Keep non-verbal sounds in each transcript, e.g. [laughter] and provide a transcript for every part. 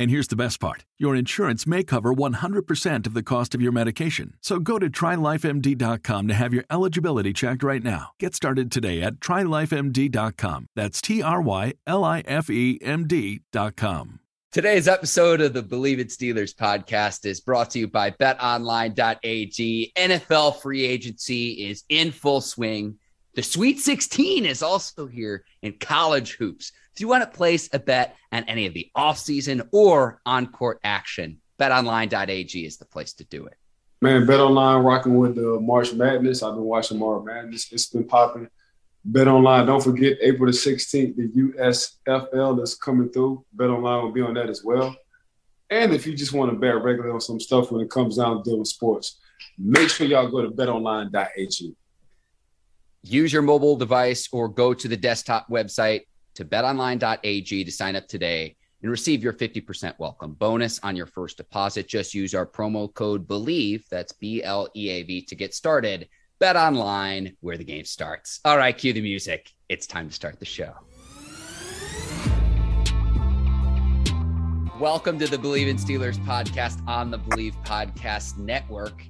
And here's the best part your insurance may cover 100% of the cost of your medication. So go to trylifemd.com to have your eligibility checked right now. Get started today at trylifemd.com. That's T R Y L I F E M D.com. Today's episode of the Bleav It Steelers podcast is brought to you by betonline.ag. NFL free agency is in full swing. The Sweet 16 is also here in college hoops. If you want to place a bet on any of the offseason or on court action, betonline.ag is the place to do it. Man, Bet Online rocking with the March Madness. I've been watching March Madness. It's been popping. Bet Online, don't forget April the 16th, the USFL is coming through. Bet Online will be on that as well. And if you just want to bet regularly on some stuff when it comes down to dealing sports, make sure y'all go to betonline.ag. Use your mobile device or go to the desktop website to betonline.ag to sign up today and receive your 50% welcome bonus on your first deposit. Just use our promo code BLEAV, that's B L E A V, to get started. Bet online where the game starts. All right, cue the music. It's time to start the show. Welcome to the Bleav in Steelers podcast on the Bleav Podcast Network.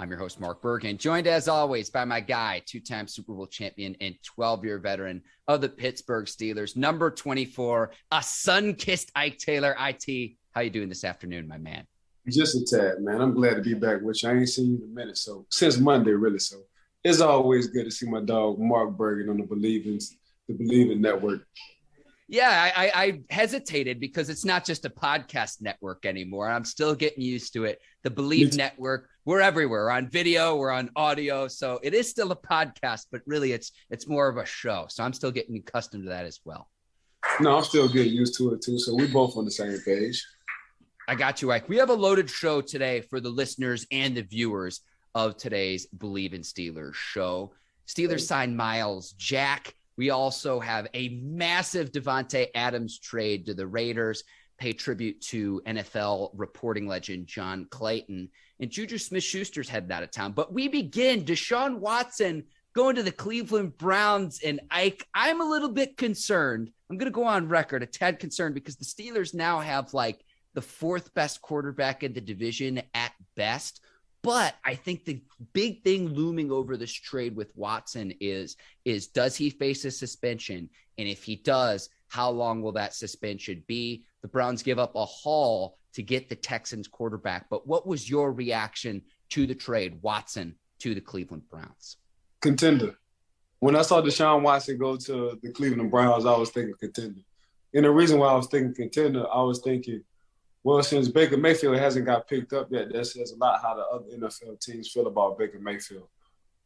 I'm your host, Mark Bergen, joined as always by my guy, two time Super Bowl champion and 12 year veteran of the Pittsburgh Steelers, number 24, a sun kissed Ike Taylor. IT, how you doing this afternoon, my man? Just a tad, man. I'm glad to be back with you. I ain't seen you in a minute, so since Monday, really. So it's always good to see my dog, Mark Bergen, on the Believing, the Believing Network. Yeah, I, I, hesitated because it's not just a podcast network anymore. I'm still getting used to it. The Bleav Network, we're everywhere. We're on video, we're on audio, so it is still a podcast, but really, it's it's more of a show. So I'm still getting accustomed to that as well. No, I'm still getting used to it too. So we're both on the same page. I got you, Ike. We have a loaded show today for the listeners and the viewers of today's Bleav in Steelers show. Steelers signed Myles Jack we also have a massive Davante Adams trade to the Raiders, pay tribute to NFL reporting legend John Clayton. And Juju Smith Schuster's headed out of town. But we begin Deshaun Watson going to the Cleveland Browns. And Ike, I'm a little bit concerned. I'm going to go on record, a tad concerned, because the Steelers now have like the fourth best quarterback in the division at best. But I think the big thing looming over this trade with Watson is is does he face a suspension? And if he does, how long will that suspension be? The Browns give up a haul to get the Texans quarterback. But what was your reaction to the trade, Watson to the Cleveland Browns? Contender. When I saw Deshaun Watson go to the Cleveland Browns, I was thinking contender. And the reason why I was thinking contender, I was thinking well, since Baker Mayfield hasn't got picked up yet, that says a lot how the other NFL teams feel about Baker Mayfield.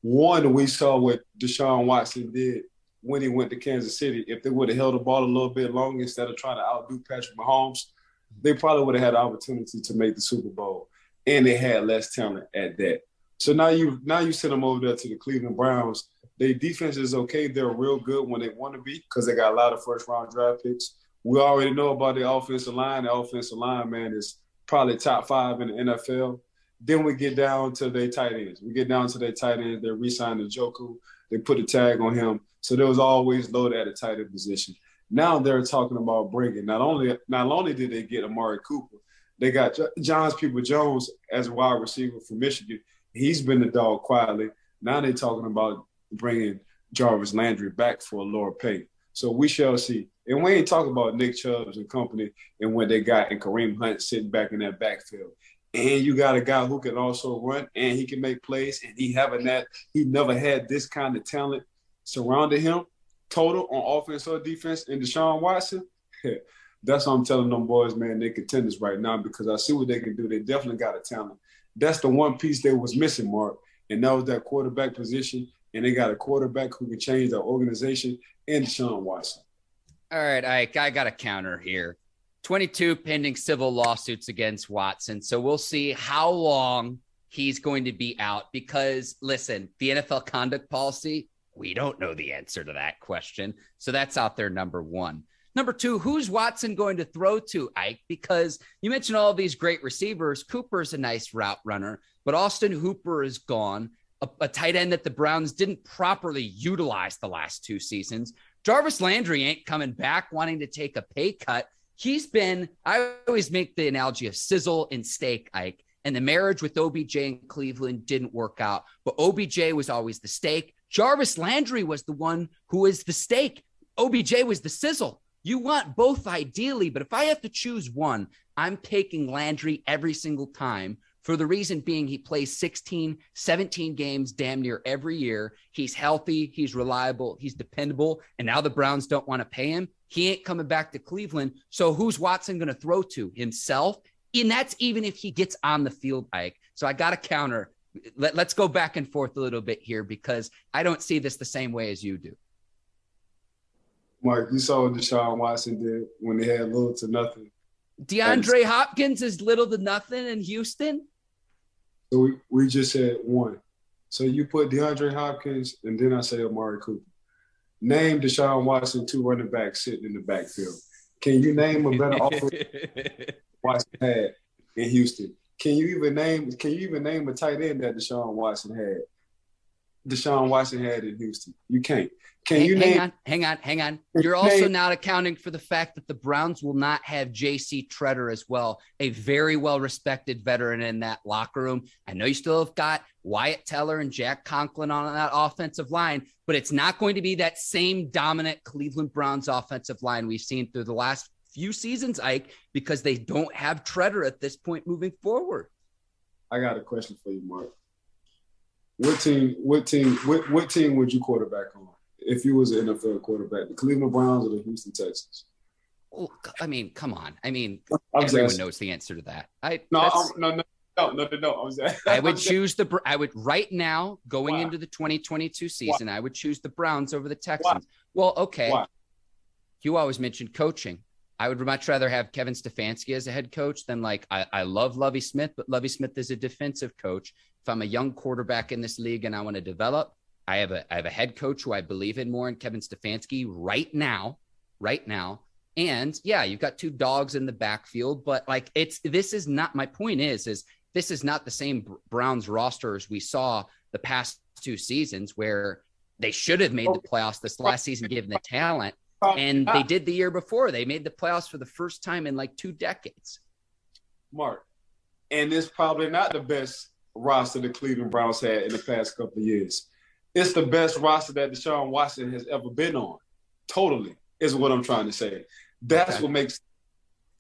One, we saw what Deshaun Watson did when he went to Kansas City. If they would have held the ball a little bit longer instead of trying to outdo Patrick Mahomes, they probably would have had the opportunity to make the Super Bowl. And they had less talent at that. So now you now you send them over there to the Cleveland Browns. Their defense is okay. They're real good when they want to be because they got a lot of first round draft picks we already know about the offensive line. The offensive line, man, is probably top five in the NFL. Then we get down to their tight ends. We get down to their tight ends. They re-signed Njoku. They put a tag on him. So there was always loaded at a tight end position. Now they're talking about bringing not only not only did they get Amari Cooper, they got Johns Peoples-Jones as a wide receiver from Michigan. He's been the dog quietly. Now they're talking about bringing Jarvis Landry back for a lower pay. So we shall see. And we ain't talking about Nick Chubbs and company and what they got and Kareem Hunt sitting back in that backfield. And you got a guy who can also run and he can make plays. And he having that, he never had this kind of talent surrounding him, total on offense or defense. And Deshaun Watson, [laughs] that's what I'm telling them boys, man. They contenders right now because I see what they can do. They definitely got a talent. That's the one piece that was missing, Mark. And that was that quarterback position. And they got a quarterback who can change the organization and Deshaun Watson. All right, Ike, I got a counter here. 22 pending civil lawsuits against Watson. So we'll see how long he's going to be out because, listen, the NFL conduct policy, we don't know the answer to that question. So that's out there, number one. Number two, who's Watson going to throw to, Ike? Because you mentioned all these great receivers. Cooper's a nice route runner, but Austin Hooper is gone, a, a tight end that the Browns didn't properly utilize the last two seasons. Jarvis Landry ain't coming back wanting to take a pay cut he's been, I always make the analogy of sizzle and steak, Ike. And the marriage with OBJ in Cleveland didn't work out, but OBJ was always the steak. Jarvis Landry was the one who is the steak. OBJ was the sizzle. You want both ideally, but if I have to choose one, I'm taking Landry every single time for the reason being he plays 16, 17 games damn near every year. He's healthy, he's reliable, he's dependable. And now the Browns don't want to pay him. He ain't coming back to Cleveland. So who's Watson going to throw to? Himself? And that's even if he gets on the field, Ike. So I got to counter. Let, let's go back and forth a little bit here because I don't see this the same way as you do. Mark, you saw what Deshaun Watson did when they had little to nothing. DeAndre Hopkins is little to nothing in Houston. So we, we just had one. So you put DeAndre Hopkins and then I say Amari Cooper. Name Deshaun Watson two running backs sitting in the backfield. Can you name a better [laughs] offer Watson had in Houston? Can you even name can you even name a tight end that Deshaun Watson had? Deshaun Watson had in Houston. You can't. Can hang, you hang on, hang on, hang on. You're also not accounting for the fact that the Browns will not have J.C. Tretter as well, a very well respected veteran in that locker room. I know you still have got Wyatt Teller and Jack Conklin on that offensive line, but it's not going to be that same dominant Cleveland Browns offensive line we've seen through the last few seasons, Ike, because they don't have Tretter at this point moving forward. I got a question for you, Mark. What team? What team? What, what team would you quarterback on? if you was an NFL quarterback, the Cleveland Browns or the Houston Texans? Oh, well, I mean, come on. I mean, I'm everyone asking. knows the answer to that. I no, no, no, no, no, no, no. I, was, I [laughs] would choose the. I would right now going Why? into the 2022 season. Why? I would choose the Browns over the Texans. Why? Well, okay. You always mentioned coaching. I would much rather have Kevin Stefanski as a head coach than like I, I love Lovie Smith, but Lovie Smith is a defensive coach. If I'm a young quarterback in this league and I want to develop, I have a I have a head coach who I believe in more in Kevin Stefanski right now, right now. And yeah, you've got two dogs in the backfield, but like it's this is not my point is is this is not the same Browns roster as we saw the past two seasons where they should have made the playoffs this last season given the talent and they did the year before. They made the playoffs for the first time in like two decades. Mark, and it's probably not the best roster the Cleveland Browns had in the past couple of years it's the best roster that Deshaun Watson has ever been on. Totally is what I'm trying to say. That's okay. what makes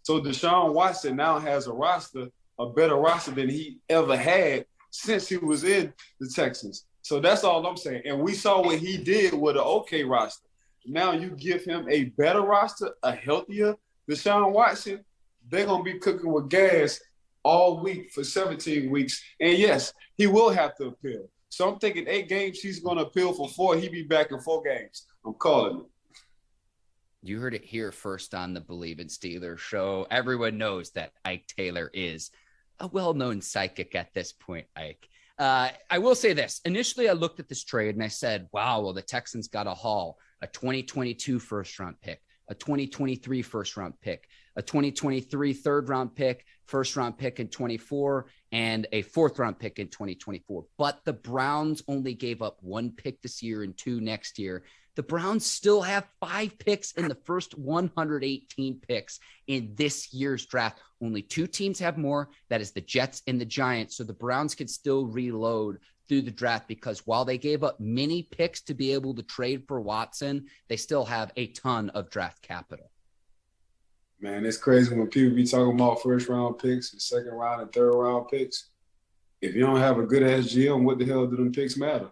so Deshaun Watson now has a roster, a better roster than he ever had since he was in the Texans. So that's all I'm saying. And we saw what he did with an okay roster. Now you give him a better roster, a healthier Deshaun Watson, they're gonna be cooking with gas all week for 17 weeks. And yes, he will have to appeal. So I'm thinking eight games, he's going to appeal for four. He'd be back in four games. I'm calling it. You heard it here first on the Bleav in Steelers show. Everyone knows that Ike Taylor is a well known psychic at this point, Ike. Uh, I will say this. Initially, I looked at this trade and I said, wow, well, the Texans got a haul, a 2022 first round pick, a 2023 first round pick, a 2023 third round pick, first round pick in 24, and a fourth round pick in 2024. But the Browns only gave up one pick this year and two next year. The Browns still have five picks in the first 118 picks in this year's draft. Only two teams have more. That is the Jets and the Giants. So the Browns can still reload through the draft because while they gave up many picks to be able to trade for Watson, they still have a ton of draft capital. Man, it's crazy when people be talking about first round picks and second round and third round picks. If you don't have a good ass GM, what the hell do them picks matter?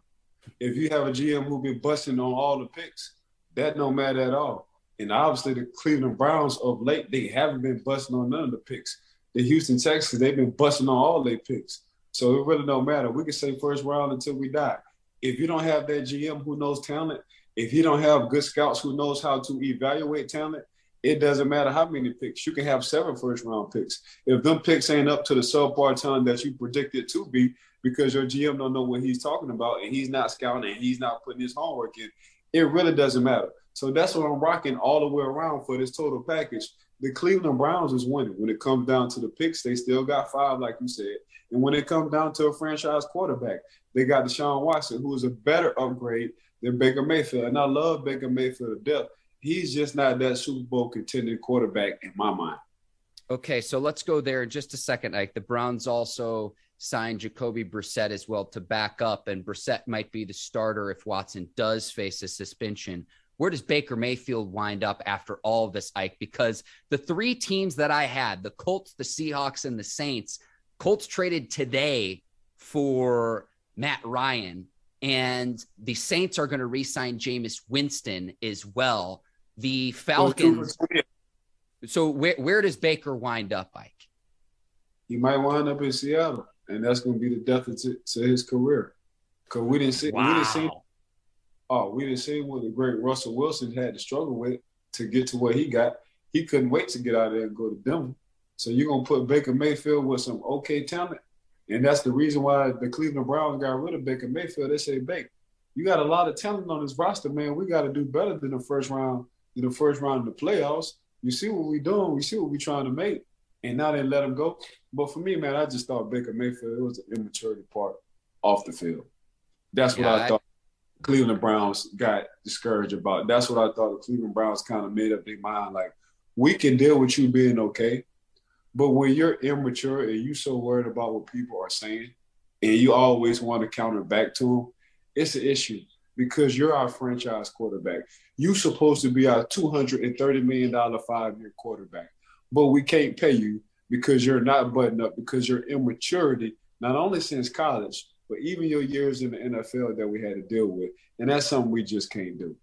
If you have a GM who been busting on all the picks, that don't matter at all. And obviously the Cleveland Browns of late, they haven't been busting on none of the picks. The Houston Texans, they've been busting on all their picks. So it really don't matter. We can say first round until we die. If you don't have that GM who knows talent, if you don't have good scouts who knows how to evaluate talent, it doesn't matter how many picks. You can have seven first round picks. If them picks ain't up to the subpar talent that you predicted to be, because your GM don't know what he's talking about and he's not scouting and he's not putting his homework in, it really doesn't matter. So that's what I'm rocking all the way around for this total package. The Cleveland Browns is winning. When it comes down to the picks, they still got five, like you said. And when it comes down to a franchise quarterback, they got Deshaun Watson, who is a better upgrade than Baker Mayfield. And I love Baker Mayfield to death. He's just not that Super Bowl contending quarterback in my mind. Okay, so let's go there in just a second, Ike. The Browns also signed Jacoby Brissett as well to back up, and Brissett might be the starter if Watson does face a suspension. Where does Baker Mayfield wind up after all this, Ike? Because the three teams that I had, the Colts, the Seahawks, and the Saints, Colts traded today for Matt Ryan, and the Saints are going to re-sign Jameis Winston as well. The Falcons. So where where does Baker wind up, Ike? He might wind up in Seattle, and that's going to be the death to, to his career. Because we didn't see, wow. we didn't see, oh, we didn't see what the great Russell Wilson had to struggle with to get to where he got. He couldn't wait to get out of there and go to Denver. So you're gonna put Baker Mayfield with some okay talent, and that's the reason why the Cleveland Browns got rid of Baker Mayfield. They say, Baker, you got a lot of talent on this roster, man. We got to do better than the first round, than the first round of the playoffs. You see what we're doing? We see what we're trying to make, and now they let him go. But for me, man, I just thought Baker Mayfield it was an immaturity part off the field. That's what yeah, I, I thought. Cleveland Browns got discouraged about. That's what I thought the Cleveland Browns kind of made up their mind. Like, we can deal with you being okay, but when you're immature and you so worried about what people are saying, and you always want to counter back to them, it's an issue because you're our franchise quarterback. You're supposed to be our $230 million five-year quarterback, but we can't pay you because you're not buttoned up because your immaturity, not only since college, but even your years in the NFL that we had to deal with. And that's something we just can't do.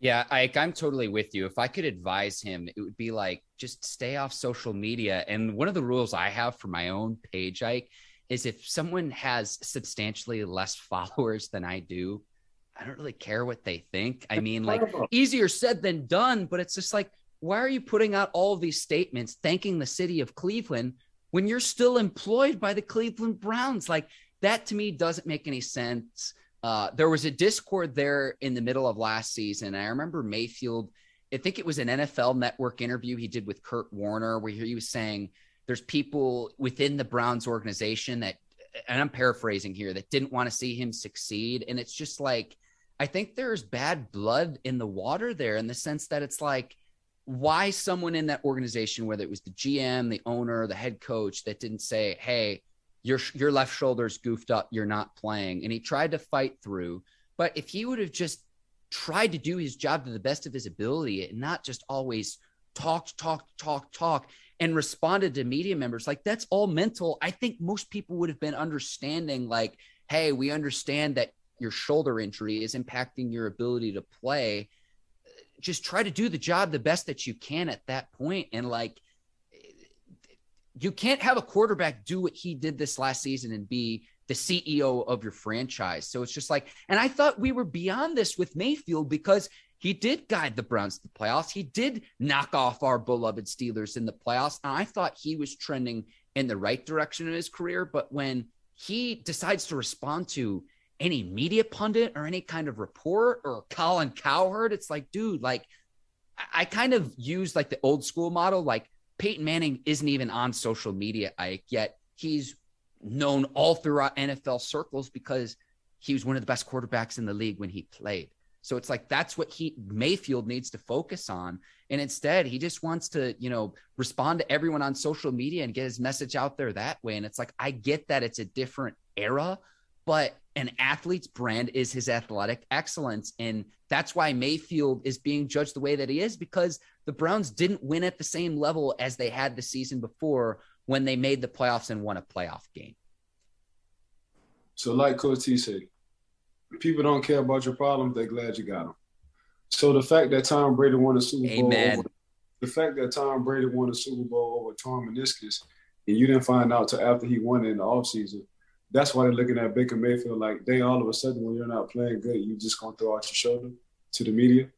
Yeah, Ike, I'm totally with you. If I could advise him, it would be like just stay off social media. And one of the rules I have for my own page, Ike, is if someone has substantially less [laughs] followers than I do, I don't really care what they think. I mean, like easier said than done, but it's just like, why are you putting out all these statements thanking the city of Cleveland when you're still employed by the Cleveland Browns? Like that to me doesn't make any sense. Uh, there was a discord there in the middle of last season. I remember Mayfield, I think it was an NFL network interview he did with Kurt Warner, where he was saying there's people within the Browns organization that, and I'm paraphrasing here, that didn't want to see him succeed. And it's just like, I think there's bad blood in the water there in the sense that it's like, why someone in that organization, whether it was the GM, the owner, the head coach, that didn't say, hey, your your left shoulder's goofed up, you're not playing. And he tried to fight through. But if he would have just tried to do his job to the best of his ability and not just always talked, talked, talked, talk, and responded to media members, like that's all mental. I think most people would have been understanding, like, hey, we understand that your shoulder injury is impacting your ability to play. Just try to do the job the best that you can at that point. And like you can't have a quarterback do what he did this last season and be the CEO of your franchise. So it's just like, and I thought we were beyond this with Mayfield because he did guide the Browns to the playoffs. He did knock off our beloved Steelers in the playoffs. And I thought he was trending in the right direction in his career. But when he decides to respond to any media pundit or any kind of report or Colin Cowherd, it's like, dude, like I kind of use like the old school model, like Peyton Manning isn't even on social media, Ike, yet he's known all throughout NFL circles because he was one of the best quarterbacks in the league when he played. So it's like that's what he Mayfield needs to focus on. And instead, he just wants to, you know, respond to everyone on social media and get his message out there that way. And it's like, I get that it's a different era, but an athlete's brand is his athletic excellence. And that's why Mayfield is being judged the way that he is because the Browns didn't win at the same level as they had the season before when they made the playoffs and won a playoff game. So, like Coach T said, people don't care about your problems, they're glad you got them. So the fact that Tom Brady won a Super Bowl, over, the fact that Tom Brady won a Super Bowl over torn meniscus, and you didn't find out till after he won it in the offseason, that's why they're looking at Baker Mayfield like they all of a sudden when you're not playing good, you just gonna throw out your shoulder to the media.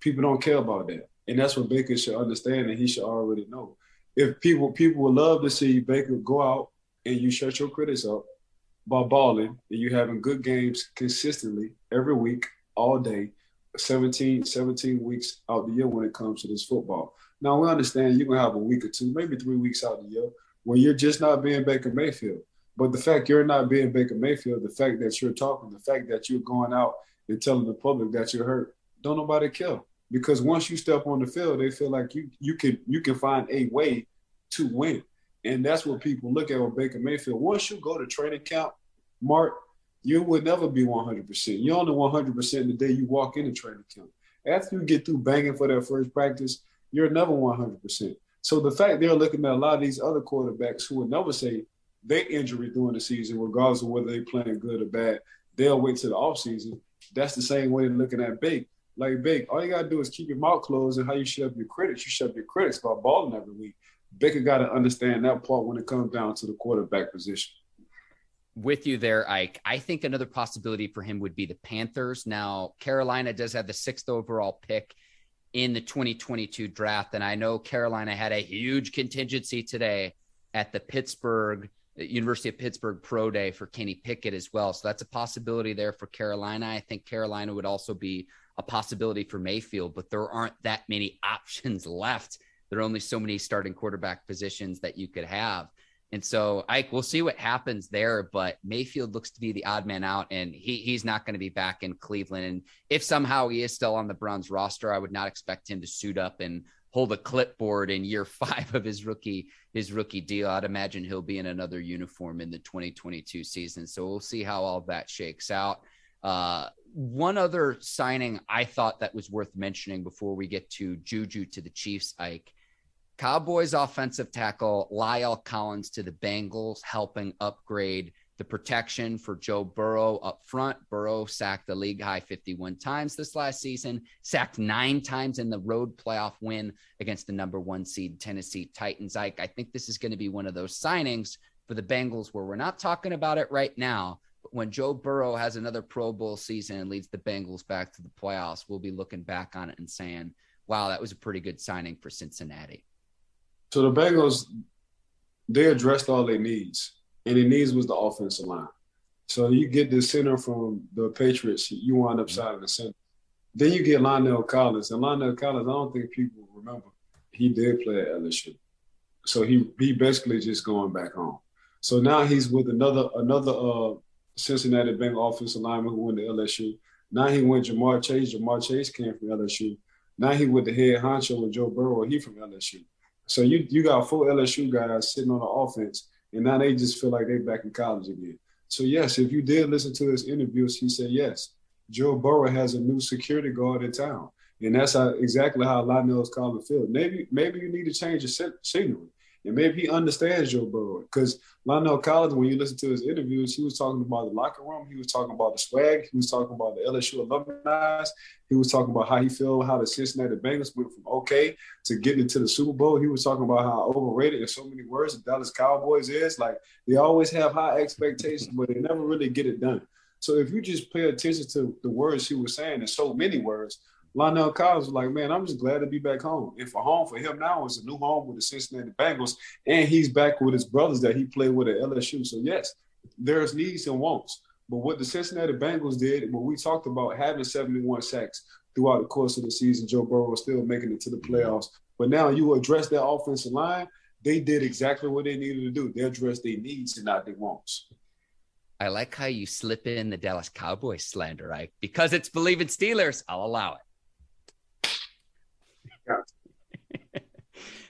People don't care about that, and that's what Baker should understand, and he should already know. If people people would love to see Baker go out and you shut your critics up by balling and you having good games consistently every week, all day, 17, 17 weeks out the year when it comes to this football. Now we understand you're gonna have a week or two, maybe three weeks out the year where you're just not being Baker Mayfield. But the fact you're not being Baker Mayfield, the fact that you're talking, the fact that you're going out and telling the public that you're hurt, don't nobody care. Because once you step on the field, they feel like you you can you can find a way to win. And that's what people look at with Baker Mayfield. Once you go to training camp, Mark, you would never be 100%. You're only 100% the day you walk into training camp. After you get through banging for that first practice, you're never 100%. So the fact they're looking at a lot of these other quarterbacks who would never say they injury during the season, regardless of whether they're playing good or bad, they'll wait to the offseason. That's the same way looking at Big. Like Big, all you gotta do is keep your mouth closed and how you shut up your critics. You shut up your critics by balling every week. Baker got to understand that part when it comes down to the quarterback position. With you there, Ike. I think another possibility for him would be the Panthers. Now, Carolina does have the sixth overall pick in the 2022 draft. And I know Carolina had a huge contingency today at the Pittsburgh, University of Pittsburgh Pro Day for Kenny Pickett as well. So that's a possibility there for Carolina. I think Carolina would also be a possibility for Mayfield, but there aren't that many [laughs] options left there are only so many starting quarterback positions that you could have. And so Ike, we'll see what happens there. But Mayfield looks to be the odd man out, and he he's not going to be back in Cleveland. And if somehow he is still on the Browns roster, I would not expect him to suit up and hold a clipboard in year [laughs] five of his rookie his rookie deal. I'd imagine he'll be in another uniform in the 2022 season. So we'll see how all that shakes out. Uh, one other signing I thought that was worth mentioning before we get to Juju to the Chiefs, Ike. Cowboys offensive tackle La'el Collins to the Bengals, helping upgrade the protection for Joe Burrow up front. Burrow sacked the league high 51 times this last season, sacked nine times in the road playoff win against the number one seed Tennessee Titans. I, I think this is going to be one of those signings for the Bengals where we're not talking about it right now. But when Joe Burrow has another Pro Bowl season and leads the Bengals back to the playoffs, we'll be looking back on it and saying, wow, that was a pretty good signing for Cincinnati. So the Bengals, they addressed all their needs, and their needs was the offensive line. So you get the center from the Patriots, you wind up side of the center. Then you get La'el Collins, and La'el Collins, I don't think people remember he did play at LSU. So he he basically just going back home. So now he's with another another uh, Cincinnati Bengal offensive lineman who went to LSU. Now he went Ja'Marr Chase. Ja'Marr Chase came from LSU. Now he with the head honcho with Joe Burrow. He from LSU. So you you got four LSU guys sitting on the offense, and now they just feel like they're back in college again. So yes, if you did listen to his interviews, he said yes, Joe Burrow has a new security guard in town, and that's exactly how, exactly how La'el's calling field. Maybe maybe you need to change the scenery. And maybe he understands Joe Burrow because La'el Collins, when you listen to his interviews, he was talking about the locker room. He was talking about the swag. He was talking about the LSU alumni. He was talking about how he felt how the Cincinnati Bengals went from okay to getting into the Super Bowl. He was talking about how overrated in so many words the Dallas Cowboys is. Like they always have high expectations, but they never really get it done. So if you just pay attention to the words he was saying in so many words, La'el Collins was like, man, I'm just glad to be back home. And for home for him now is a new home with the Cincinnati Bengals, and he's back with his brothers that he played with at LSU. So yes, there's needs and wants. But what the Cincinnati Bengals did, what we talked about having 71 sacks throughout the course of the season, Joe Burrow still making it to the playoffs. But now you address that offensive line, they did exactly what they needed to do. They addressed their needs and not their wants. I like how you slip in the Dallas Cowboys slander, right? because it's believing Steelers. I'll allow it. Yeah.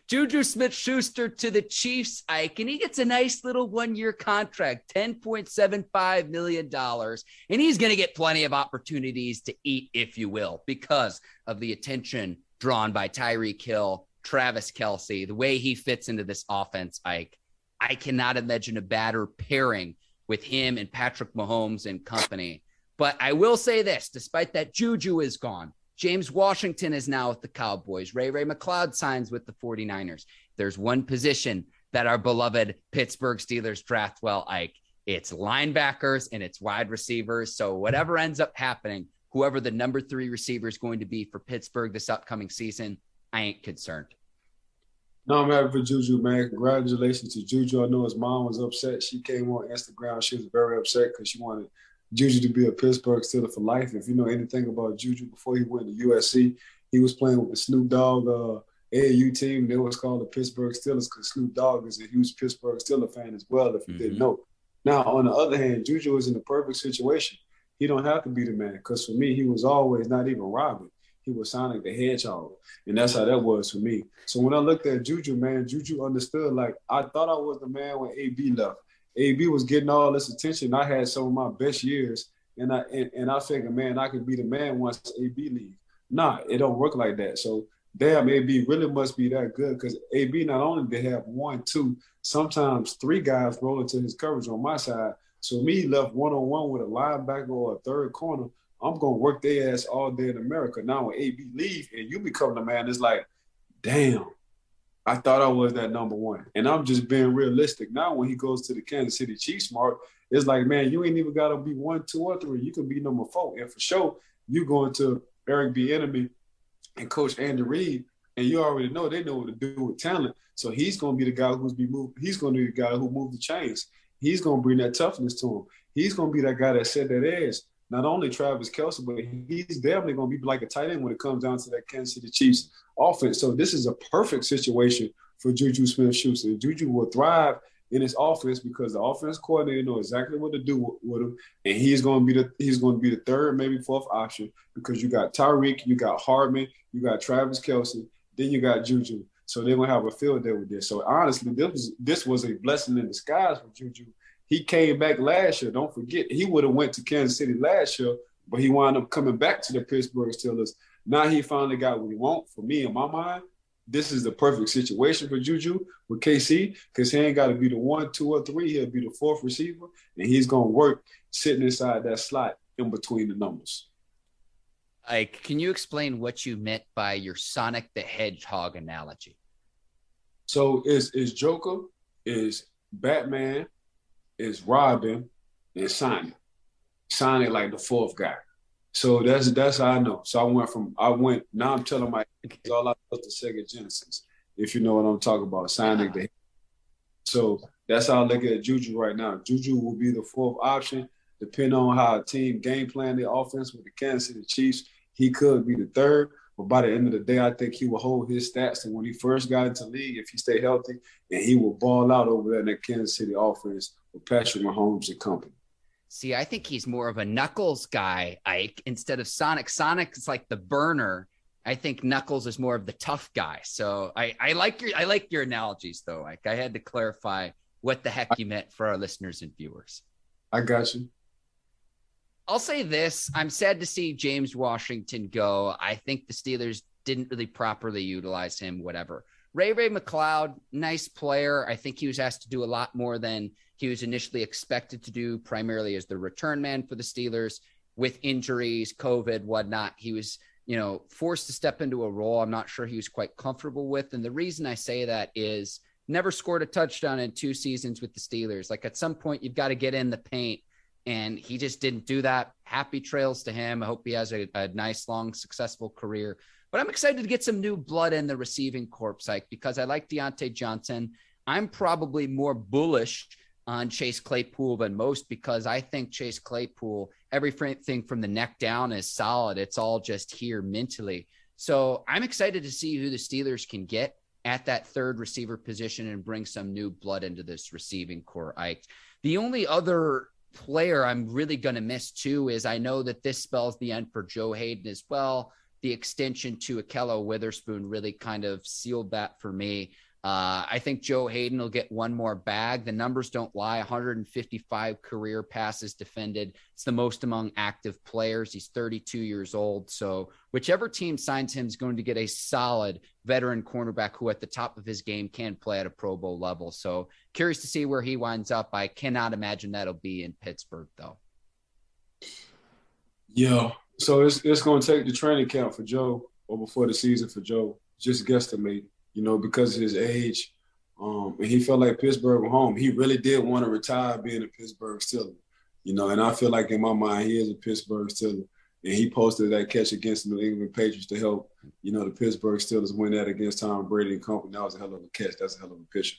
Juju Smith Schuster to the Chiefs, Ike, and he gets a nice little one year contract, $10.75 million. And he's going to get plenty of opportunities to eat, if you will, because of the attention drawn by Tyreek Hill, Travis Kelce, the way he fits into this offense, Ike. I cannot imagine a better pairing with him and Patrick Mahomes and company. But I will say this despite that, Juju is gone. James Washington is now with the Cowboys. Ray Ray McCloud signs with the 49ers. There's one position that our beloved Pittsburgh Steelers draft well, Ike. It's linebackers and it's wide receivers. So whatever ends up happening, whoever the number three receiver is going to be for Pittsburgh this upcoming season, I ain't concerned. No, I'm happy for Juju, man. Congratulations to Juju. I know his mom was upset. She came on Instagram. She was very upset because she wanted Juju to be a Pittsburgh Steeler for life. If you know anything about Juju, before he went to USC, he was playing with the Snoop Dogg uh, AAU team. They was called the Pittsburgh Steelers because Snoop Dogg is a huge Pittsburgh Steeler fan as well, if you mm-hmm. didn't know. Now, on the other hand, Juju is in the perfect situation. He don't have to be the man because for me, he was always not even Robin. He was Sonic the Hedgehog. And that's how that was for me. So when I looked at Juju, man, Juju understood, like, I thought I was the man when AB left. AB was getting all this attention. I had some of my best years, and I and, and I figured, man, I could be the man once AB leaves. Nah, it don't work like that. So damn, AB really must be that good because AB not only did have one, two, sometimes three guys rolling to his coverage on my side. So me left one on one with a linebacker or a third corner, I'm gonna work their ass all day in America. Now when AB leave and you become the man, it's like, damn, I thought I was that number one. And I'm just being realistic. Now, when he goes to the Kansas City Chiefs, Mark, it's like, man, you ain't even got to be one, two, or three. You can be number four. And for sure, you going to Eric Bieniemy and Coach Andy Reid, and you already know they know what to do with talent. So he's going to be the guy who's be moved. He's going to be the guy who moved the chains. He's going to bring that toughness to him. He's going to be that guy that set that edge. Not only Travis Kelce, but he's definitely going to be like a tight end when it comes down to that Kansas City Chiefs offense. So this is a perfect situation for Juju Smith-Schuster. Juju will thrive in his offense because the offense coordinator knows exactly what to do with him, and he's going to be the he's going to be the third, maybe fourth option because you got Tyreek, you got Hardman, you got Travis Kelce, then you got Juju. So they're gonna have a field day with this. So honestly, this was this was a blessing in disguise for Juju. He came back last year. Don't forget, he would have went to Kansas City last year, but he wound up coming back to the Pittsburgh Steelers now he finally got what he want. For me, in my mind, this is the perfect situation for Juju with KC because he ain't got to be the one, two, or three. He'll be the fourth receiver, and he's gonna work sitting inside that slot in between the numbers. Like, can you explain what you meant by your Sonic the Hedgehog analogy? So is is Joker, is Batman, is Robin, and Sonic. Sonic like the fourth guy. So that's that's how I know. So I went from I went now I'm telling my kids all I know the Sega Genesis, if you know what I'm talking about, signing the so that's how I look at Juju right now. Juju will be the fourth option, depending on how a team game plan the offense with the Kansas City Chiefs. He could be the third, but by the end of the day, I think he will hold his stats. And when he first got into league, if he stay healthy, and he will ball out over there in the Kansas City offense with Patrick Mahomes and company. See, I think he's more of a Knuckles guy, Ike, instead of Sonic. Sonic is like the burner. I think Knuckles is more of the tough guy. So I, I like your I like your analogies though. Like I had to clarify what the heck you meant for our listeners and viewers. I got you. I'll say this. I'm sad to see James Washington go. I think the Steelers didn't really properly utilize him, whatever. Ray Ray McCloud, nice player. I think he was asked to do a lot more than he was initially expected to do primarily as the return man for the Steelers with injuries, COVID, whatnot. He was, you know, forced to step into a role I'm not sure he was quite comfortable with. And the reason I say that is never scored a touchdown in two seasons with the Steelers. Like at some point, you've got to get in the paint. And he just didn't do that. Happy trails to him. I hope he has a, a nice, long, successful career. But I'm excited to get some new blood in the receiving corps, like because I like Diontae Johnson. I'm probably more bullish on Chase Claypool than most because I think Chase Claypool, everything from the neck down is solid. It's all just here mentally. So I'm excited to see who the Steelers can get at that third receiver position and bring some new blood into this receiving corps. I the only other player I'm really going to miss too is I know that this spells the end for Joe Haden as well. The extension to Ahkello Witherspoon really kind of sealed that for me. Uh, I think Joe Haden will get one more bag. The numbers don't lie 155 career passes defended. It's the most among active players. He's 32 years old. So, whichever team signs him is going to get a solid veteran cornerback who, at the top of his game, can play at a Pro Bowl level. So, curious to see where he winds up. I cannot imagine that'll be in Pittsburgh, though. Yeah. So, it's, it's going to take the training camp for Joe or before the season for Joe. Just guesstimate you know, because of his age. Um, and he felt like Pittsburgh was home. He really did want to retire being a Pittsburgh Steeler, you know. And I feel like in my mind, he is a Pittsburgh Steeler. And he posted that catch against the New England Patriots to help, you know, the Pittsburgh Steelers win that against Tom Brady and company. That was a hell of a catch. That's a hell of a picture.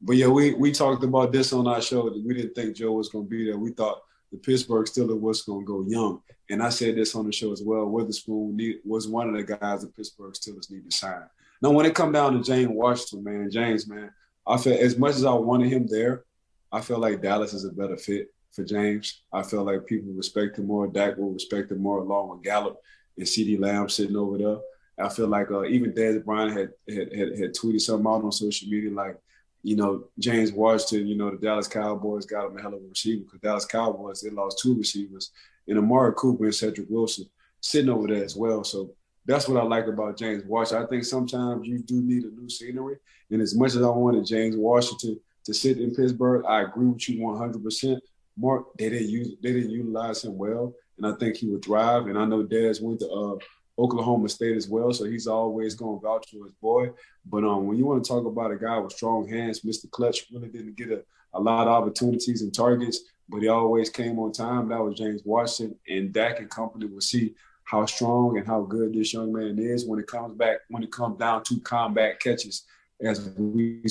But yeah, we we talked about this on our show that we didn't think Joe was going to be there. We thought the Pittsburgh Steelers was going to go young. And I said this on the show as well. Witherspoon need, was one of the guys the Pittsburgh Steelers need to sign. Now, when it come down to James Washington, man, James, man, I feel as much as I wanted him there, I feel like Dallas is a better fit for James. I feel like people respect him more. Dak will respect him more, along with Gallup and CeeDee Lamb sitting over there. I feel like uh, even Dez Bryant had, had, had had tweeted something out on social media like, you know, James Washington, you know, the Dallas Cowboys got him a hell of a receiver because Dallas Cowboys they lost two receivers, and Amari Cooper and Cedric Wilson sitting over there as well. So that's what I like about James Washington. I think sometimes you do need a new scenery. And as much as I wanted James Washington to sit in Pittsburgh, I agree with you 100%. Mark, they didn't use, they didn't utilize him well, and I think he would thrive. And I know Dez went to uh, Oklahoma State as well, so he's always going to vouch for his boy. But um, when you want to talk about a guy with strong hands, Mr. Clutch really didn't get a, a lot of opportunities and targets, but he always came on time. That was James Washington, and Dak and company will see how strong and how good this young man is when it comes back when it comes down to combat catches, as we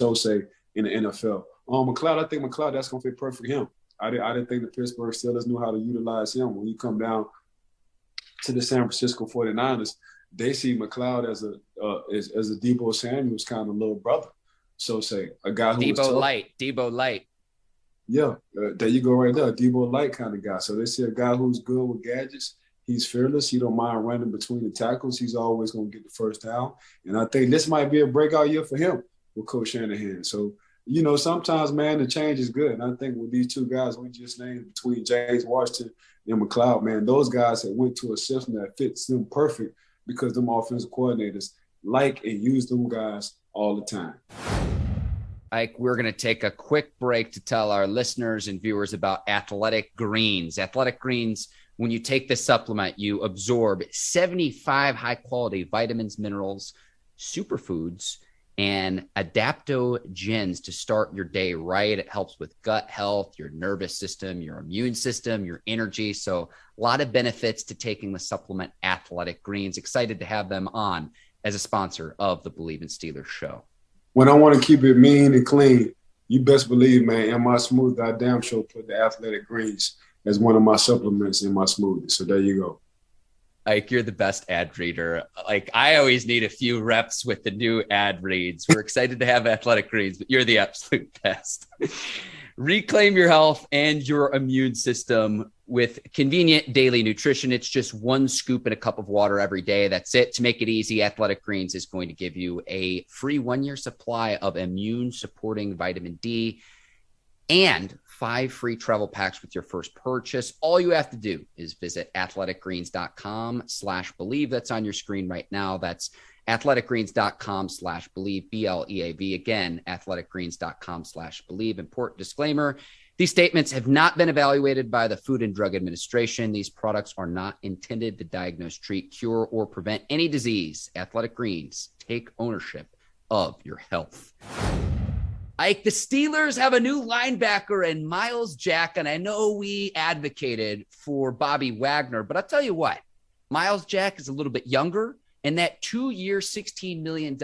so say in the NFL. Um, McCloud, I think McCloud that's gonna fit perfect for him. I, did, I didn't think the Pittsburgh Steelers knew how to utilize him. When you come down to the San Francisco 49ers, they see McCloud as a uh, as, as a Deebo Samuel's kind of little brother. So say a guy who Deebo Light, Deebo Light. Yeah, uh, there you go right there, Deebo Light kind of guy. So they see a guy who's good with gadgets He's fearless. He don't mind running between the tackles. He's always going to get the first down. And I think this might be a breakout year for him with Coach Shanahan. So, you know, sometimes, man, the change is good. And I think with these two guys we just named between James Washington and McCloud, man, those guys that went to a system that fits them perfect because them offensive coordinators like and use them guys all the time. Ike, we're going to take a quick break to tell our listeners and viewers about Athletic Greens. Athletic Greens – when you take this supplement, you absorb 75 high quality vitamins, minerals, superfoods, and adaptogens to start your day right. It helps with gut health, your nervous system, your immune system, your energy. So, a lot of benefits to taking the supplement Athletic Greens. Excited to have them on as a sponsor of the Bleav in Steelers show. When I want to keep it mean and clean, you best believe, man, in my smooth, I damn sure put the Athletic Greens as one of my supplements in my smoothie. So there you go. Like you're the best ad reader. Like I always need a few reps with the new ad reads. We're excited to have athletic greens, but you're the absolute [laughs] best. Reclaim your health and your immune system with convenient daily nutrition. It's just one scoop in a cup of water every day. That's it. To make it easy, Athletic Greens is going to give you a free one year supply of immune supporting vitamin D and five free travel packs with your first purchase. All you have to do is visit athleticgreens.com slash bleav. That's on your screen right now. That's athleticgreens.com slash bleav, B-L-E-A-V. Again, athleticgreens.com slash bleav. Important disclaimer. These statements have not been evaluated by the Food and Drug Administration. These products are not intended to diagnose, treat, cure, or prevent any disease. Athletic Greens, take ownership of your health. Ike, the Steelers have a new linebacker in Myles Jack, and I know we advocated for Bobby Wagner, but I'll tell you what, Myles Jack is a little bit younger, and that two year, $16 million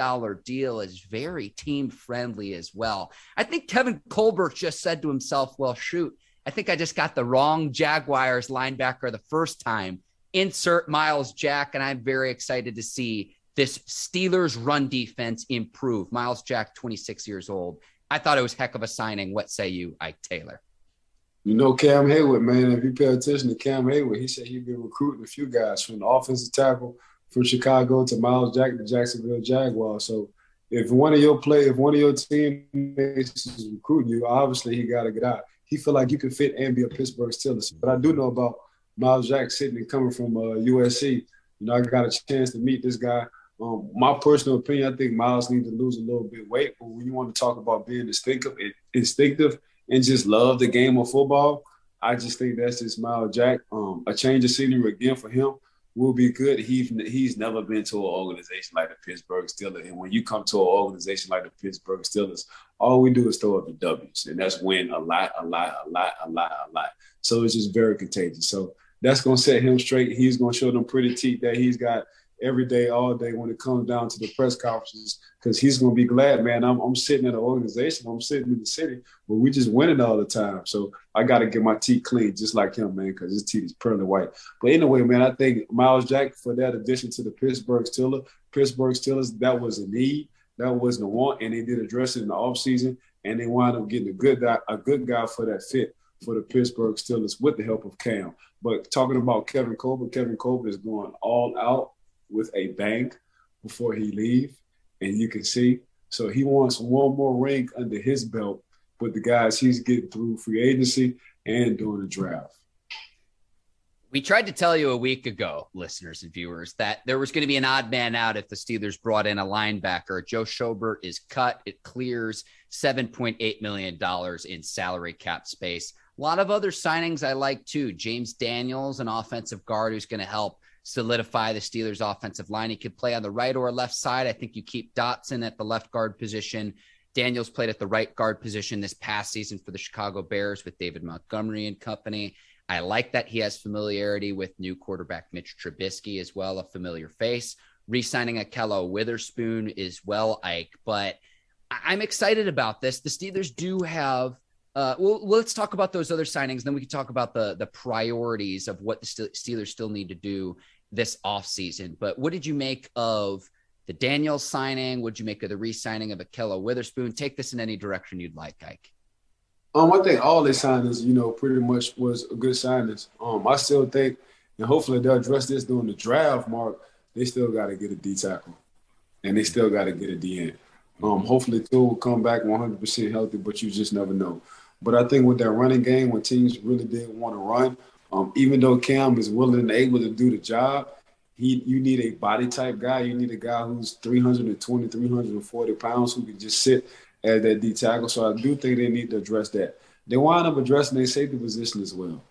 deal is very team friendly as well. I think Kevin Colbert just said to himself, well, shoot, I think I just got the wrong Jaguars linebacker the first time. Insert Myles Jack, and I'm very excited to see this Steelers run defense improve. Myles Jack, 26 years old, I thought it was heck of a signing. What say you, Ike Taylor? You know Cam Heyward, man. If you pay attention to Cam Heyward, he said he'd been recruiting a few guys from the offensive tackle from Chicago to Myles Jack to Jacksonville Jaguars. So if one of your play, if one of your teammates is recruiting you, obviously he got to get out. He feel like you can fit and be a Pittsburgh Steelers. But I do know about Myles Jack sitting and coming from uh, USC. You know, I got a chance to meet this guy. Um, my personal opinion, I think Myles needs to lose a little bit weight. But when you want to talk about being instinctive, instinctive, and just love the game of football, I just think that's just Myles Jack. Um, a change of scenery again for him will be good. He he's never been to an organization like the Pittsburgh Steelers, and when you come to an organization like the Pittsburgh Steelers, all we do is throw up the W's, and that's win a lot, a lot, a lot, a lot, a lot. So it's just very contagious. So that's gonna set him straight. He's gonna show them pretty teeth that he's got every day, all day when it comes down to the press conferences, because he's gonna be glad, man. I'm, I'm sitting in an organization, I'm sitting in the city, but we just winning all the time. So I got to get my teeth clean, just like him, man, because his teeth is pearly white. But anyway, man, I think Myles Jack for that addition to the Pittsburgh Steelers, Pittsburgh Steelers, that was a need, that wasn't a want, and they did address it in the offseason, and they wound up getting a good guy, a good guy for that fit for the Pittsburgh Steelers with the help of Cam. But talking about Kevin Colbert, Kevin Colbert is going all out with a bank before he leave, and you can see. So he wants one more ring under his belt with the guys he's getting through free agency and during the draft. We tried to tell you a week ago, listeners and viewers, that there was going to be an odd man out if the Steelers brought in a linebacker. Joe Schobert is cut. It clears $7.8 million in salary cap space. A lot of other signings I like too. James Daniels, an offensive guard who's going to help solidify the Steelers' offensive line. He could play on the right or left side. I think you keep Dotson at the left guard position. Daniels played at the right guard position this past season for the Chicago Bears with David Montgomery and company. I like that he has familiarity with new quarterback Mitch Trubisky as well, a familiar face. Resigning Ahkello Witherspoon is well, Ike, but I'm excited about this. The Steelers do have uh, well, let's talk about those other signings. Then we can talk about the the priorities of what the Steelers still need to do this offseason. But what did you make of the Daniels signing? What did you make of the re-signing of Ahkello Witherspoon? Take this in any direction you'd like, Ike. Um, I think all the signings, you know, pretty much was a good signings. Um, I still think, and hopefully they'll address this during the draft, Mark. They still got to get a D tackle, and they still got to get a D end. Um, hopefully, Tuitt will come back 100% healthy, but you just never know. But I think with that running game, when teams really did want to run, um, even though Cam is willing and able to do the job, he you need a body type guy. You need a guy who's 320, 340 pounds who can just sit at that D tackle. So I do think they need to address that. They wind up addressing their safety position as well.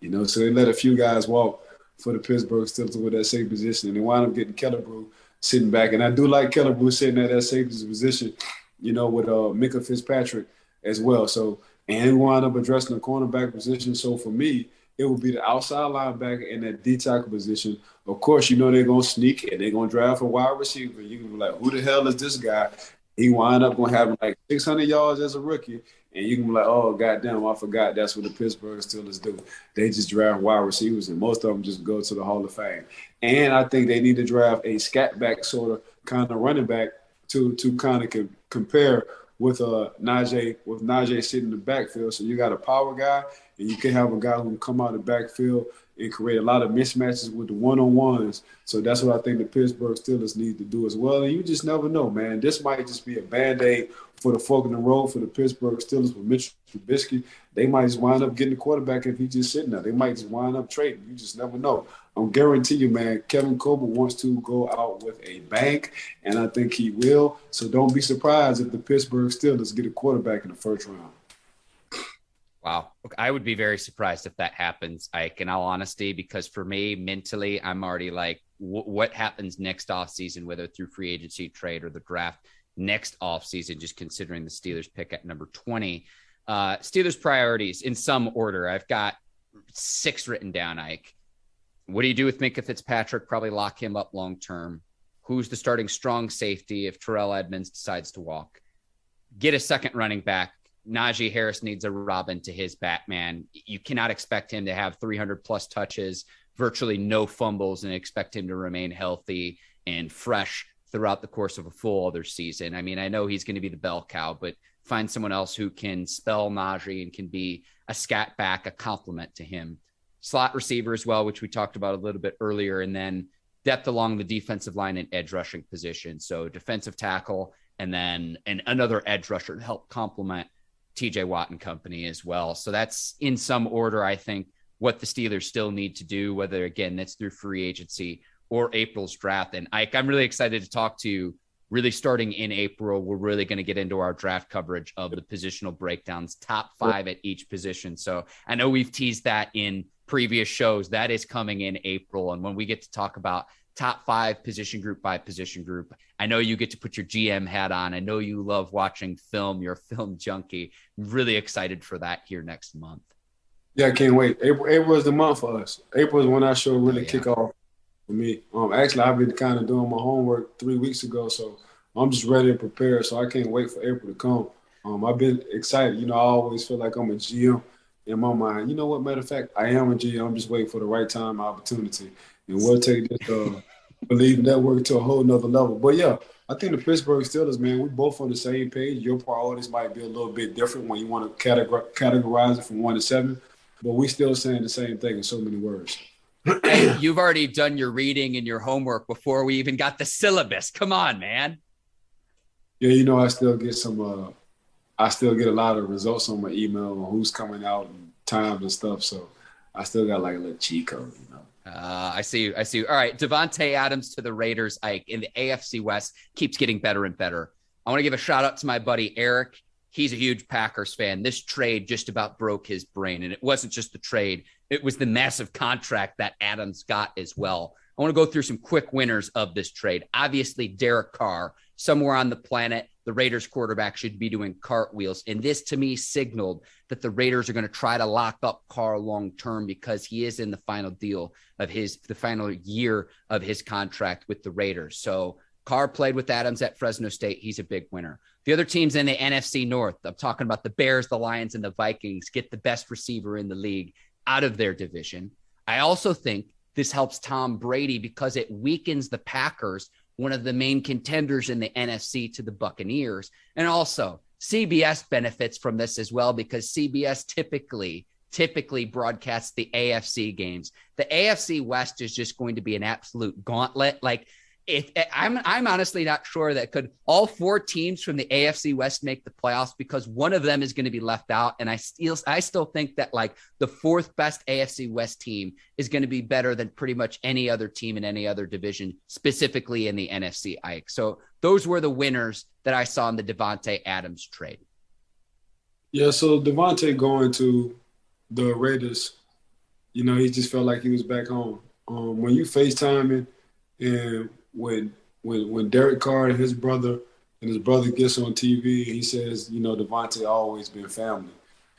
You know, so they let a few guys walk for the Pittsburgh Steelers with that safety position, and they wind up getting Killebrew sitting back. And I do like Killebrew sitting at that safety position, you know, with uh, Minkah Fitzpatrick as well. So and wound up addressing the cornerback position. So for me, it would be the outside linebacker in that D tackle position. Of course, you know they're gonna sneak and they're gonna draft a wide receiver. You can be like, who the hell is this guy? He wind up gonna have like 600 yards as a rookie, and you can be like, oh goddamn, I forgot that's what the Pittsburgh Steelers do. They just draft wide receivers, and most of them just go to the Hall of Fame. And I think they need to draft a scat back sort of kind of running back to to kind of co- compare with uh Najee with Najee sitting in the backfield. So you got a power guy, and you can have a guy who can come out of the backfield and create a lot of mismatches with the one on ones. So that's what I think the Pittsburgh Steelers need to do as well. And you just never know, man. This might just be a band aid for the fork in the road for the Pittsburgh Steelers with Mitch Trubisky. They might just wind up getting the quarterback if he's just sitting there. They might just wind up trading. You just never know. I'm guarantee you, man, Kevin Colbert wants to go out with a bank, and I think he will. So don't be surprised if the Pittsburgh Steelers get a quarterback in the first round. Wow. I would be very surprised if that happens, Ike, in all honesty, because for me, mentally, I'm already like, w- what happens next offseason, whether through free agency trade or the draft next offseason, just considering the Steelers pick at number 20. Uh, Steelers priorities in some order. I've got six written down, Ike. What do you do with Minkah Fitzpatrick? Probably lock him up long term. Who's the starting strong safety if Terrell Edmunds decides to walk? Get a second running back. Najee Harris needs a Robin to his Batman. You cannot expect him to have 300 plus touches, virtually no fumbles, and expect him to remain healthy and fresh throughout the course of a full other season. I mean, I know he's going to be the bell cow, but find someone else who can spell Najee and can be a scat back, a compliment to him. Slot receiver as well, which we talked about a little bit earlier, and then depth along the defensive line and edge rushing position. So defensive tackle and then and another edge rusher to help complement TJ Watt and company as well. So that's in some order, I think, what the Steelers still need to do, whether again that's through free agency or April's draft. And Ike, I'm really excited to talk to you. Really, starting in April, we're really going to get into our draft coverage of the positional breakdowns, top five at each position. So I know we've teased that in previous shows. That is coming in April. And when we get to talk about top five position group by position group. I know you get to put your GM hat on. I know you love watching film. You're a film junkie. I'm really excited for that here next month. Yeah, I can't wait. April, April is the month for us. April is when our show really oh, yeah. kick off for me. Um, actually, I've been kind of doing my homework three weeks ago, so I'm just ready and prepared. So I can't wait for April to come. Um, I've been excited. You know, I always feel like I'm a GM in my mind. You know what? Matter of fact, I am a GM. I'm just waiting for the right time, opportunity and we'll take this uh, Bleav Network to a whole nother level. But yeah, I think the Pittsburgh Steelers, man, we both on the same page. Your priorities might be a little bit different when you want to categorize it from one to seven, but we still saying the same thing in so many words. hey, [clears throat] you've already done your reading and your homework before we even got the syllabus. Come on, man. Yeah, you know, I still get some. uh I still get a lot of results on my email on who's coming out and times and stuff. So I still got like a little cheat code, you know. Uh, I see. you. I see. you. All right, Davante Adams to the Raiders. Ike in the AFC West keeps getting better and better. I want to give a shout out to my buddy Eric. He's a huge Packers fan. This trade just about broke his brain, and it wasn't just the trade; it was the massive contract that Adams got as well. I want to go through some quick winners of this trade. Obviously, Derek Carr, somewhere on the planet, the Raiders quarterback should be doing cartwheels. And this to me signaled that the Raiders are going to try to lock up Carr long term because he is in the final deal of his, the final year of his contract with the Raiders. So Carr played with Adams at Fresno State. He's a big winner. The other teams in the NFC North, I'm talking about the Bears, the Lions, and the Vikings, get the best receiver in the league out of their division. I also think this helps Tom Brady because it weakens the Packers, one of the main contenders in the NFC to the Buccaneers. And also, CBS benefits from this as well because CBS typically typically broadcasts the AFC games. The AFC West is just going to be an absolute gauntlet. Like if I'm I'm honestly not sure that could all four teams from the AFC West make the playoffs because one of them is going to be left out and I still I still think that like the fourth best AFC West team is going to be better than pretty much any other team in any other division specifically in the NFC Ike. So those were the winners that I saw in the Davante Adams trade. Yeah, so Davante going to the Raiders, you know, he just felt like he was back home. Um, when you FaceTiming and when when when Derek Carr and his brother and his brother gets on TV, he says, you know, Davante always been family.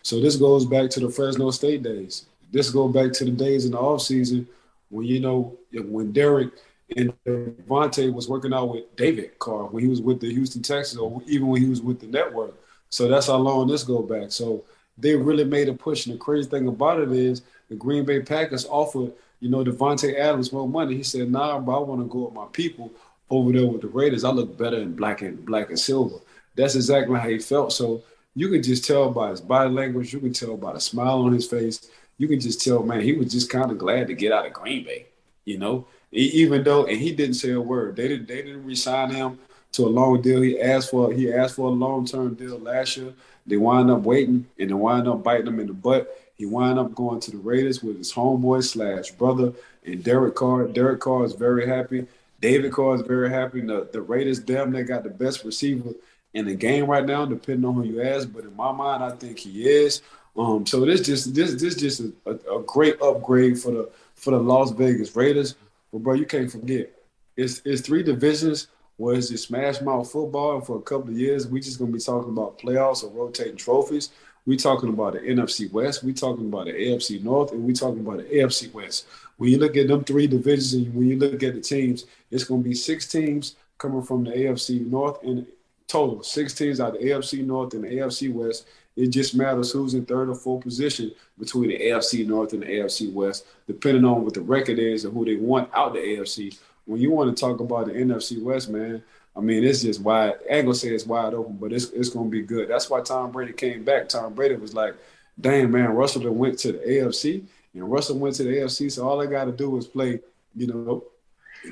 So this goes back to the Fresno State days. This goes back to the days in the offseason when you know when Derek and Davante was working out with David Carr when he was with the Houston Texans or even when he was with the network. So that's how long this go back. So they really made a push. And the crazy thing about it is the Green Bay Packers offered you know, Davante Adams more money. He said, nah, bro, I want to go with my people over there with the Raiders. I look better in black and black and silver. That's exactly how he felt. So you can just tell by his body language, you can tell by the smile on his face, you can just tell, man, he was just kind of glad to get out of Green Bay, you know. Even though, and he didn't say a word. They didn't. They didn't resign him to a long deal. He asked for. He asked for a long term deal last year. They wind up waiting, and they wind up biting him in the butt. He wound up going to the Raiders with his homeboy slash brother and Derek Carr. Derek Carr is very happy. David Carr is very happy. The, the Raiders damn they got the best receiver in the game right now, depending on who you ask. But in my mind, I think he is. Um, so this just this this just a, a, great upgrade for the for the Las Vegas Raiders. But bro, you can't forget it's it's three divisions where it's smash mouth football, and for a couple of years we just gonna be talking about playoffs or rotating trophies. We talking about the NFC West, we talking about the AFC North, and we talking about the AFC West. When you look at them three divisions and when you look at the teams, it's going to be six teams coming from the AFC North in total, six teams out of the AFC North and the AFC West. It just matters who's in third or fourth position between the AFC North and the AFC West, depending on what the record is and who they want out the AFC. When you want to talk about the NFC West, man, I mean, it's just wide. I ain't gonna say it's wide open, but it's it's gonna be good. That's why Tom Brady came back. Tom Brady was like, "Damn, man, Russell went to the AFC, and Russell went to the AFC. So all I got to do is play, you know,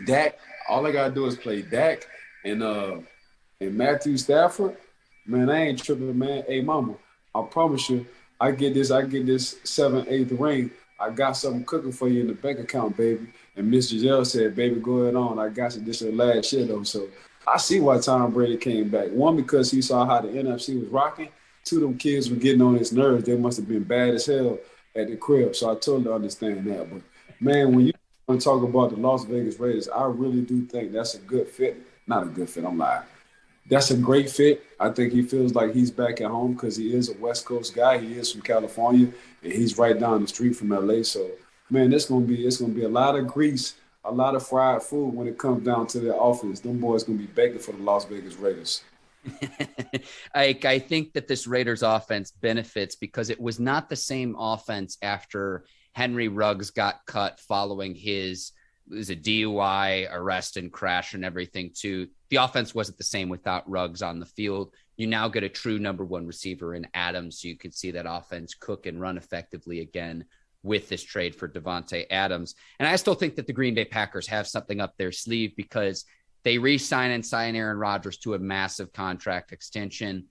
Dak. All I got to do is play Dak and uh and Matthew Stafford. Man, I ain't tripping, man. Hey, mama, I promise you, I get this. I get this seventh, eighth ring. I got something cooking for you in the bank account, baby. And Miss Gisele said, baby, go ahead on. I got you. This is your last shit, though. So I see why Tom Brady came back. One, because he saw how the NFC was rocking. Two, them kids were getting on his nerves. They must have been bad as hell at the crib. So I totally understand that. But man, when you talk about the Las Vegas Raiders, I really do think that's a good fit. Not a good fit, I'm lying. That's a great fit. I think he feels like he's back at home because he is a West Coast guy. He is from California and he's right down the street from LA. So man, it's gonna be it's gonna be a lot of grease a lot of fried food when it comes down to their offense. Them boys gonna be begging for the Las Vegas Raiders. [laughs] I, I think that this Raiders offense benefits because it was not the same offense after Henry Ruggs got cut following his was a DUI arrest and crash and everything too. The offense wasn't the same without Ruggs on the field. You now get a true number one receiver in Adams, so you can see that offense cook and run effectively again with this trade for Davante Adams. And I still think that the Green Bay Packers have something up their sleeve because they re-sign and sign Aaron Rodgers to a massive contract extension.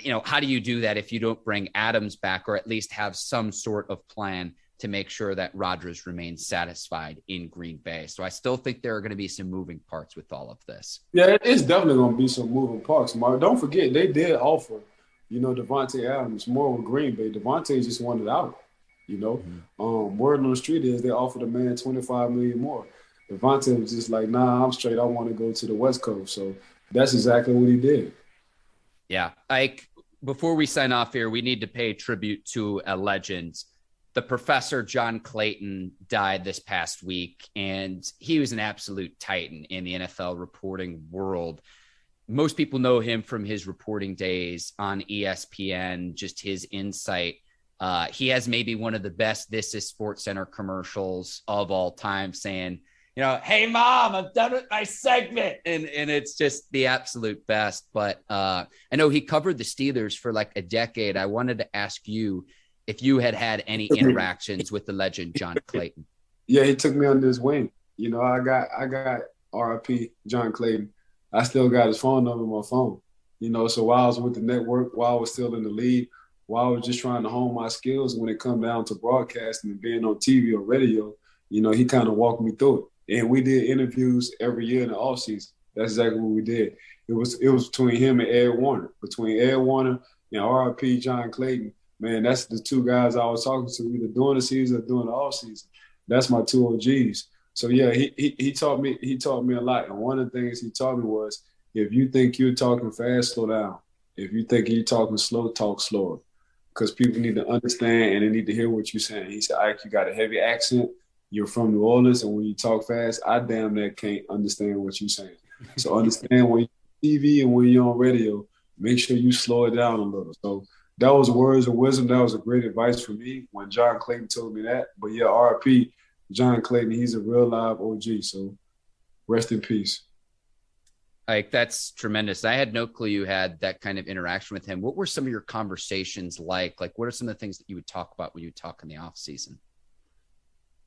You know, how do you do that if you don't bring Adams back or at least have some sort of plan to make sure that Rodgers remains satisfied in Green Bay? So I still think there are going to be some moving parts with all of this. Yeah, it's definitely going to be some moving parts, Mark. Don't forget, they did offer, you know, Davante Adams more with Green Bay. Davante just wanted out. You know, mm-hmm. um, word on the street is they offered a man 25 million more. Davante was just like, nah, I'm straight. I want to go to the West Coast. So that's exactly what he did. Yeah. Ike, before we sign off here, we need to pay tribute to a legend. The professor John Clayton died this past week, and he was an absolute titan in the NFL reporting world. Most people know him from his reporting days on ESPN, just his insight uh, he has maybe one of the best This Is Sports Center commercials of all time, saying, you know, hey mom, I'm done with my segment, and and it's just the absolute best. But uh, I know he covered the Steelers for like a decade. I wanted to ask you if you had had any interactions with the legend John [laughs] Clayton. Yeah, he took me under his wing. You know, I got I got RIP John Clayton. I still got his phone number on my phone. You know, so while I was with the network, while I was still in the league, while I was just trying to hone my skills when it come down to broadcasting and being on TV or radio, you know, he kind of walked me through it. And we did interviews every year in the off season. That's exactly what we did. It was it was between him and Ed Warner. Between Ed Warner and RIP John Clayton, man, that's the two guys I was talking to either during the season or during the off season. That's my two OGs. So yeah, he, he he taught me he taught me a lot. And one of the things he taught me was if you think you're talking fast, slow down. If you think you're talking slow, talk slower because people need to understand and they need to hear what you're saying. He said, Ike, you got a heavy accent. You're from New Orleans, and when you talk fast, I damn near can't understand what you're saying. So [laughs] understand when you're TV and when you're on radio, make sure you slow it down a little. So that was words of wisdom. That was a great advice for me when John Clayton told me that. But yeah, RP, John Clayton, he's a real live OG. So rest in peace. Like that's tremendous. I had no clue you had that kind of interaction with him. What were some of your conversations like? Like, what are some of the things that you would talk about when you talk in the off season?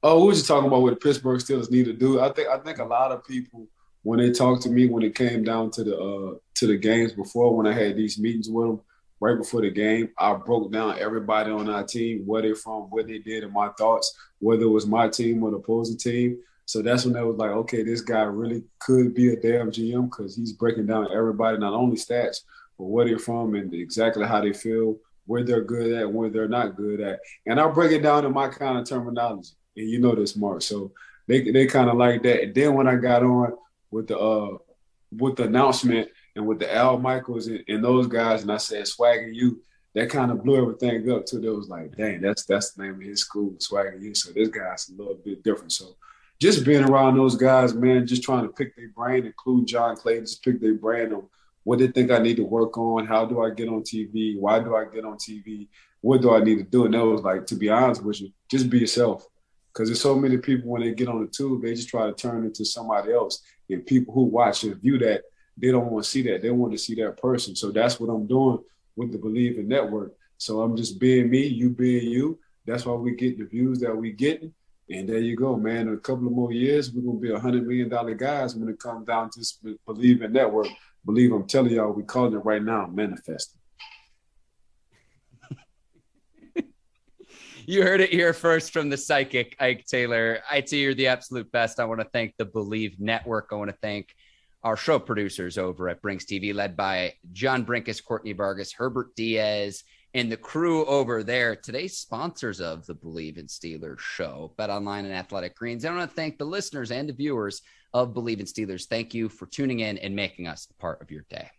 Oh, we were just talking about what the Pittsburgh Steelers need to do. I think I think a lot of people when they talked to me when it came down to the uh, to the games before when I had these meetings with them right before the game, I broke down everybody on our team, where they're from, what they did, and my thoughts, whether it was my team or the opposing team. So that's when I was like, okay, this guy really could be a damn GM because he's breaking down everybody, not only stats, but where they're from and exactly how they feel, where they're good at, where they're not good at. And I'll break it down in my kind of terminology. And you know this, Mark. So they they kind of like that. And then when I got on with the uh with the announcement and with the Al Michaels and, and those guys, and I said Swagger U, that kind of blew everything up too. They was like, dang, that's that's the name of his school, Swagger U. So this guy's a little bit different. So just being around those guys, man, just trying to pick their brain, include John Clayton, just pick their brain on what they think I need to work on, how do I get on TV, why do I get on TV, what do I need to do? And that was like, to be honest with you, just be yourself. Because there's so many people when they get on the tube, they just try to turn into somebody else. And people who watch and view that, they don't want to see that. They want to see that person. So that's what I'm doing with the Bleav in Network. So I'm just being me, you being you. That's why we get the views that we getting. And there you go, man. In a couple of more years, we're gonna be a hundred million dollar guys when it comes down to Bleav in Network. Believe I'm telling y'all, we calling it right now, manifesting. [laughs] you heard it here first from the psychic Ike Taylor. IT, you're the absolute best. I want to thank the Bleav Network. I want to thank our show producers over at Brinks TV, led by John Brinkus, Courtney Vargas, Herbert Diaz, and the crew over there. Today's sponsors of the Bleav in Steelers show, Bet Online and Athletic Greens. I want to thank the listeners and the viewers of Bleav in Steelers. Thank you for tuning in and making us a part of your day.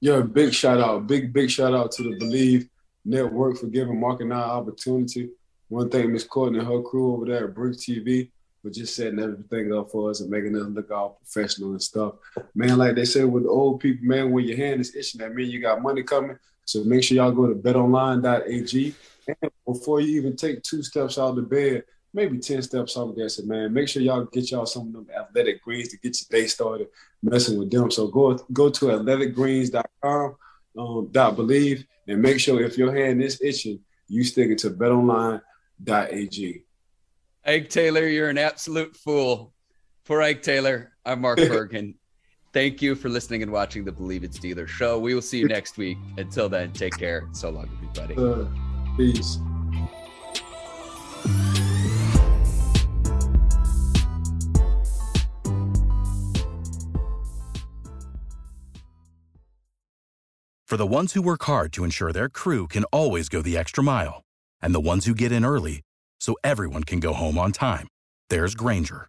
Yeah, big shout out, big big shout out to the Bleav Network for giving Mark and I opportunity. One thing, Miss Courtney and her crew over there at Brinks TV for just setting everything up for us and making us look all professional and stuff. Man, like they say with the old people, man, when your hand is itching, that means you got money coming. So make sure y'all go to betonline.ag. And before you even take two steps out of the bed, maybe 10 steps off there, said, man, make sure y'all get y'all some of them athletic greens to get your day started messing with them. So go go to athleticgreens.com, um, dot bleav, and make sure if your hand is itching, you stick it to betonline.ag. Ike Taylor, you're an absolute fool. For Ike Taylor, I'm Mark [laughs] Bergen. Thank you for listening and watching the Bleav in Steelers show. We will see you next week. Until then, take care. So long, everybody. Uh, peace. For the ones who work hard to ensure their crew can always go the extra mile, and the ones who get in early so everyone can go home on time, there's Grainger